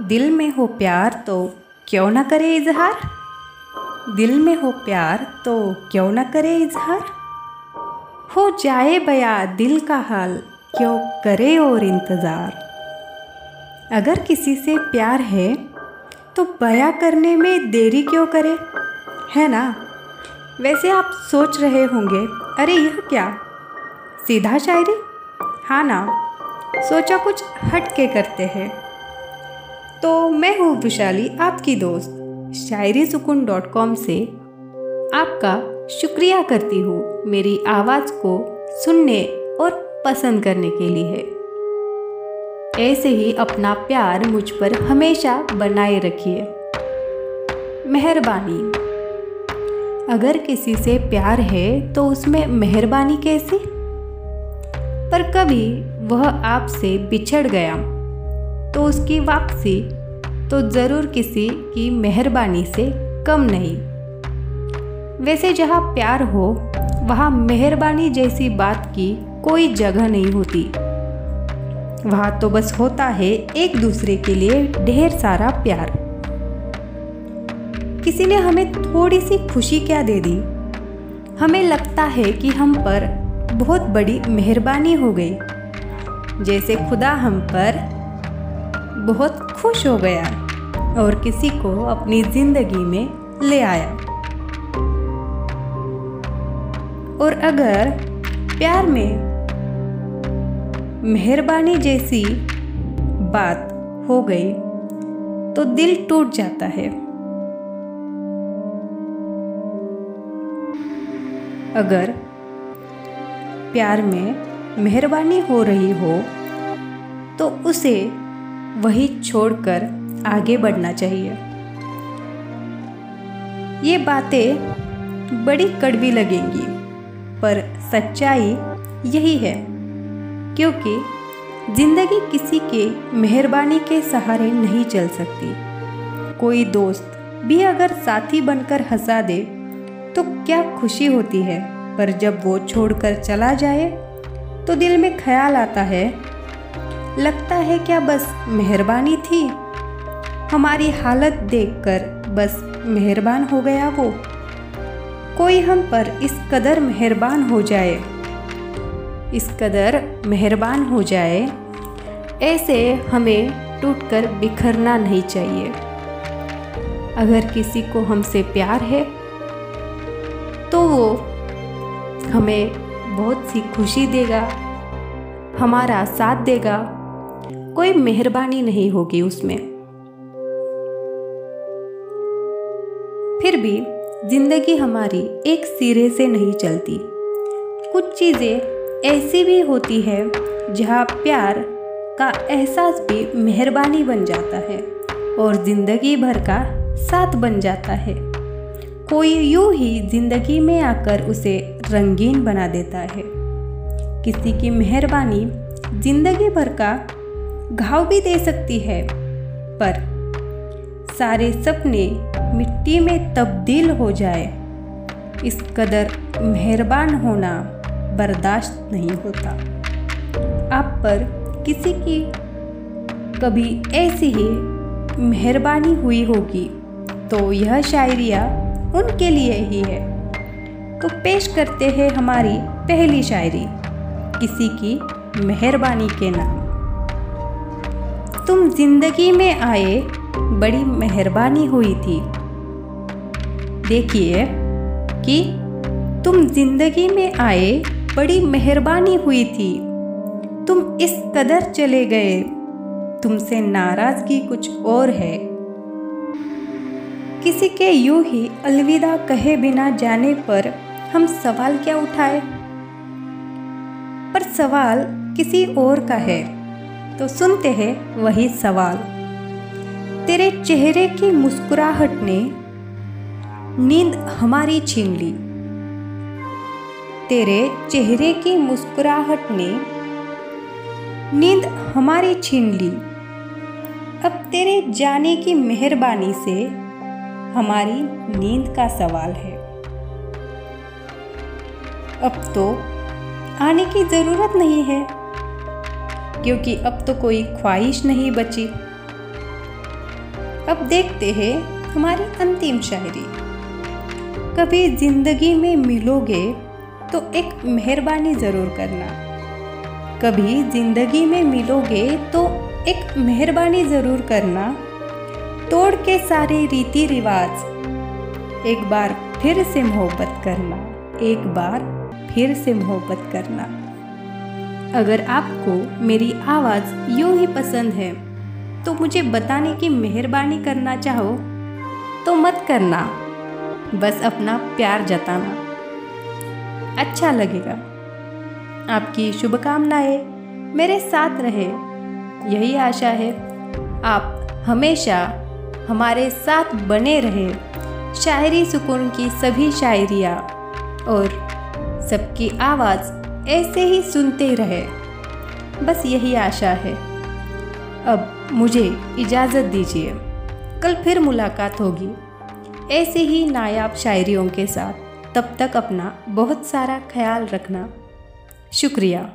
दिल में हो प्यार तो क्यों ना करे इजहार? दिल में हो प्यार तो क्यों ना करे इजहार? हो जाए बया दिल का हाल क्यों करे और इंतज़ार? अगर किसी से प्यार है तो बया करने में देरी क्यों करे? है ना? वैसे आप सोच रहे होंगे, अरे यह क्या? सीधा शायरी? हाँ ना। सोचा कुछ हट के करते हैं। तो मैं हूँ विशाली, आपकी दोस्त। शायरी सुकून डॉट कॉम से आपका शुक्रिया करती हूँ मेरी आवाज़ को सुनने और पसंद करने के लिए। ऐसे ही अपना प्यार मुझ पर हमेशा बनाए रखिए। मेहरबानी। अगर किसी से प्यार है तो उसमें मेहरबानी कैसी? पर कभी वह आपसे बिछड़ गया। तो उसकी वापसी तो ज़रूर किसी की मेहरबानी से कम नहीं। वैसे जहाँ प्यार हो, वहाँ मेहरबानी जैसी बात की कोई जगह नहीं होती। वहाँ तो बस होता है एक दूसरे के लिए ढेर सारा प्यार। किसी ने हमें थोड़ी सी खुशी क्या दे दी? हमें लगता है कि हम पर बहुत बड़ी मेहरबानी हो गई। जैसे खुदा हम पर बहुत खुश हो गया और किसी को अपनी ज़िंदगी में ले आया। और अगर प्यार में मेहरबानी जैसी बात हो गई तो दिल टूट जाता है। अगर प्यार में मेहरबानी हो रही हो तो उसे वही छोड़कर आगे बढ़ना चाहिए। ये बातें बड़ी कड़वी लगेंगी, पर सच्चाई यही है, क्योंकि ज़िंदगी किसी के मेहरबानी के सहारे नहीं चल सकती। कोई दोस्त भी अगर साथी बनकर हंसा दे तो क्या खुशी होती है? पर जब वो छोड़कर चला जाए तो दिल में ख्याल आता है लगता है क्या बस मेहरबानी थी? हमारी हालत देखकर बस मेहरबान हो गया वो। कोई हम पर इस कदर मेहरबान हो जाए? इस कदर मेहरबान हो जाए, ऐसे हमें टूटकर बिखरना नहीं चाहिए। अगर किसी को हमसे प्यार है तो वो हमें बहुत सी खुशी देगा, हमारा साथ देगा कोई मेहरबानी नहीं होगी उसमें। फिर भी ज़िंदगी हमारी एक सिरे से नहीं चलती। कुछ चीज़ें ऐसी भी होती है जहाँ प्यार का एहसास भी मेहरबानी बन जाता है और ज़िंदगी भर का साथ बन जाता है। कोई यूँ ही ज़िंदगी में आकर उसे रंगीन बना देता है। किसी की मेहरबानी ज़िंदगी भर का घाव भी दे सकती है। पर सारे सपने मिट्टी में तब्दील हो जाए। इस कदर मेहरबान होना बर्दाश्त नहीं होता। आप पर किसी की कभी ऐसी ही मेहरबानी हुई होगी तो यह शायरिया उनके लिए ही है। तो पेश करते हैं हमारी पहली शायरी, किसी की मेहरबानी के नाम। तुम ज़िंदगी में आए, बड़ी मेहरबानी हुई थी। देखिए कि तुम ज़िंदगी में आए, बड़ी मेहरबानी हुई थी। तुम इस कदर चले गए। तुमसे नाराज़गी कुछ और है। किसी के यूँ ही अलविदा कहे बिना जाने पर हम सवाल क्या उठाए? पर सवाल किसी और का है। तो सुनते हैं वही सवाल। तेरे चेहरे की मुस्कुराहट ने नींद हमारी छीन ली। तेरे चेहरे की मुस्कुराहट ने नींद हमारी छीन ली। अब तेरे जाने की मेहरबानी से हमारी नींद का सवाल है। अब तो आने की ज़रूरत नहीं है। क्योंकि अब तो कोई ख्वाहिश नहीं बची। अब देखते हैं हमारी अंतिम शायरी। कभी ज़िंदगी में मिलोगे तो एक मेहरबानी ज़रूर करना। कभी ज़िंदगी में मिलोगे तो एक मेहरबानी ज़रूर करना। तोड़ के सारे रीति रिवाज, एक बार फिर से मोहब्बत करना, एक बार फिर से मोहब्बत करना। अगर आपको मेरी आवाज़ यूँ ही पसंद है तो मुझे बताने की मेहरबानी करना चाहो तो मत करना। बस अपना प्यार जताना। अच्छा लगेगा। आपकी शुभकामनाएँ मेरे साथ रहे। यही आशा है। आप हमेशा हमारे साथ बने रहे। शायरी सुकून की सभी शायरियाँ और सबकी आवाज़ ऐसे ही सुनते रहे। बस यही आशा है। अब मुझे इजाज़त दीजिए। कल फिर मुलाकात होगी। ऐसे ही नायाब शायरियों के साथ तब तक अपना बहुत सारा ख्याल रखना। शुक्रिया।